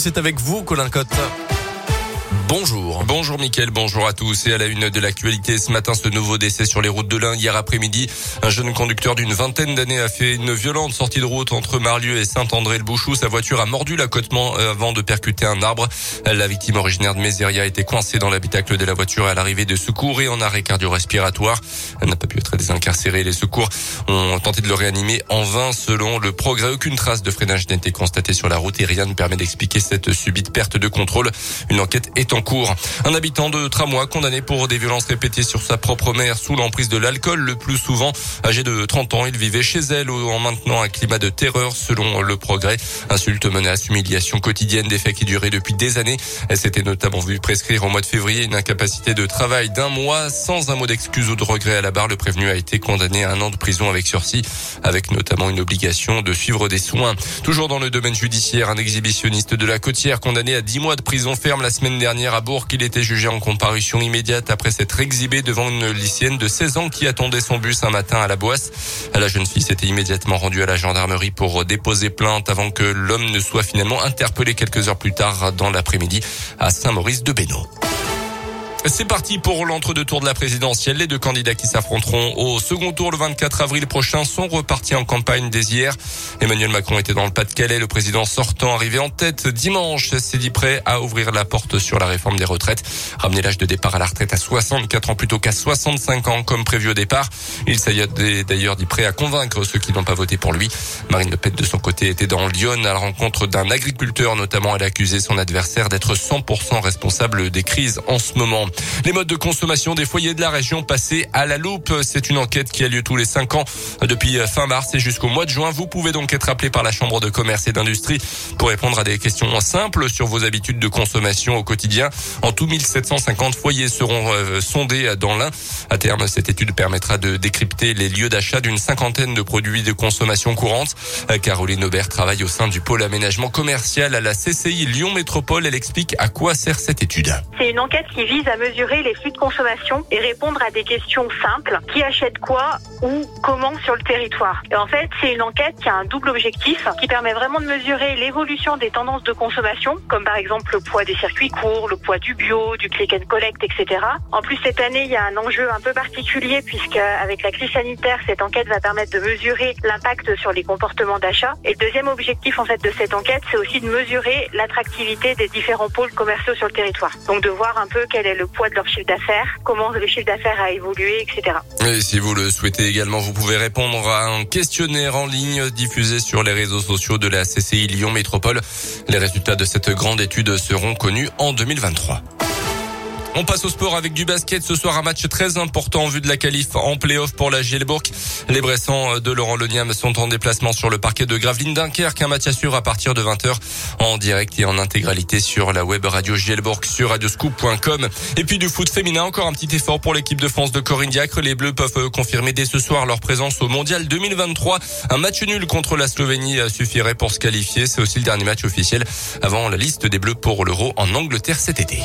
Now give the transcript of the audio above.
C'est avec vous, Colin Cotte. Bonjour. Bonjour Mickaël, bonjour à tous. Et à la une de l'actualité ce matin, ce nouveau décès sur les routes de l'Ain. Hier après-midi, un jeune conducteur d'une vingtaine d'années a fait une violente sortie de route entre Marlieu et Saint-André-le-Bouchou. Sa voiture a mordu l'accotement avant de percuter un arbre. La victime originaire de Méséria a été coincée dans l'habitacle de la voiture à l'arrivée de secours et en arrêt cardio-respiratoire. Elle n'a pas pu être désincarcérée. Les secours ont tenté de le réanimer en vain. Selon le progrès, aucune trace de freinage n'a été constatée sur la route et rien ne permet d'expliquer cette subite perte de contrôle. Une enquête est en cours. Un habitant de Tramois condamné pour des violences répétées sur sa propre mère sous l'emprise de l'alcool, le plus souvent âgé de 30 ans. Il vivait chez elle en maintenant un climat de terreur selon le progrès. Insultes, menaces, humiliations quotidiennes, des faits qui duraient depuis des années. Elle s'était notamment vue prescrire au mois de février une incapacité de travail d'un mois sans un mot d'excuse ou de regret à la barre. Le prévenu a été condamné à un an de prison avec sursis, avec notamment une obligation de suivre des soins. Toujours dans le domaine judiciaire, un exhibitionniste de la côtière condamné à 10 mois de prison ferme la semaine dernière à Bourg. Il était jugé en comparution immédiate après s'être exhibé devant une lycéenne de 16 ans qui attendait son bus un matin à la Boisse. La jeune fille s'était immédiatement rendue à la gendarmerie pour déposer plainte avant que l'homme ne soit finalement interpellé quelques heures plus tard dans l'après-midi à Saint-Maurice de Bénaud. C'est parti pour l'entre-deux tours de la présidentielle. Les deux candidats qui s'affronteront au second tour le 24 avril prochain sont repartis en campagne dès hier. Emmanuel Macron était dans le Pas-de-Calais. Le président sortant arrivé en tête dimanche s'est dit prêt à ouvrir la porte sur la réforme des retraites. Ramener l'âge de départ à la retraite à 64 ans plutôt qu'à 65 ans comme prévu au départ. Il s'est d'ailleurs dit prêt à convaincre ceux qui n'ont pas voté pour lui. Marine Le Pen de son côté était dans Lyon à la rencontre d'un agriculteur notamment. Elle a accusé son adversaire d'être 100% responsable des crises en ce moment. Les modes de consommation des foyers de la région passés à la loupe. C'est une enquête qui a lieu tous les cinq ans depuis fin mars et jusqu'au mois de juin. Vous pouvez donc être appelé par la Chambre de commerce et d'industrie pour répondre à des questions simples sur vos habitudes de consommation au quotidien. En tout, 1750 foyers seront euh, sondés dans l'un. À terme, cette étude permettra de décrypter les lieux d'achat d'une cinquantaine de produits de consommation courante. Euh, Caroline Aubert travaille au sein du pôle aménagement commercial à la CCI Lyon Métropole. Elle explique à quoi sert cette étude. C'est une enquête qui vise à mesurer les flux de consommation et répondre à des questions simples. Qui achète quoi ou comment sur le territoire Et en fait, c'est une enquête qui a un double objectif qui permet vraiment de mesurer l'évolution des tendances de consommation, comme par exemple le poids des circuits courts, le poids du bio, du click and collect, etc. En plus, cette année, il y a un enjeu un peu particulier puisque avec la crise sanitaire, cette enquête va permettre de mesurer l'impact sur les comportements d'achat. Et le deuxième objectif en fait de cette enquête, c'est aussi de mesurer l'attractivité des différents pôles commerciaux sur le territoire. Donc de voir un peu quel est le poids de leur chiffre d'affaires, comment le chiffre d'affaires a évolué, etc. Et si vous le souhaitez également, vous pouvez répondre à un questionnaire en ligne diffusé sur les réseaux sociaux de la CCI Lyon Métropole. Les résultats de cette grande étude seront connus en 2023. On passe au sport avec du basket. Ce soir, un match très important en vue de la qualif en playoff pour la Gielbourg. Les Bressans de Laurent Leniam sont en déplacement sur le parquet de Gravelines Dunkerque. Un match suivre à partir de 20h en direct et en intégralité sur la web radio Gielbourg sur radioscoop.com. Et puis du foot féminin, encore un petit effort pour l'équipe de France de Corinne Diacre. Les Bleus peuvent confirmer dès ce soir leur présence au Mondial 2023. Un match nul contre la Slovénie suffirait pour se qualifier. C'est aussi le dernier match officiel avant la liste des Bleus pour l'Euro en Angleterre cet été.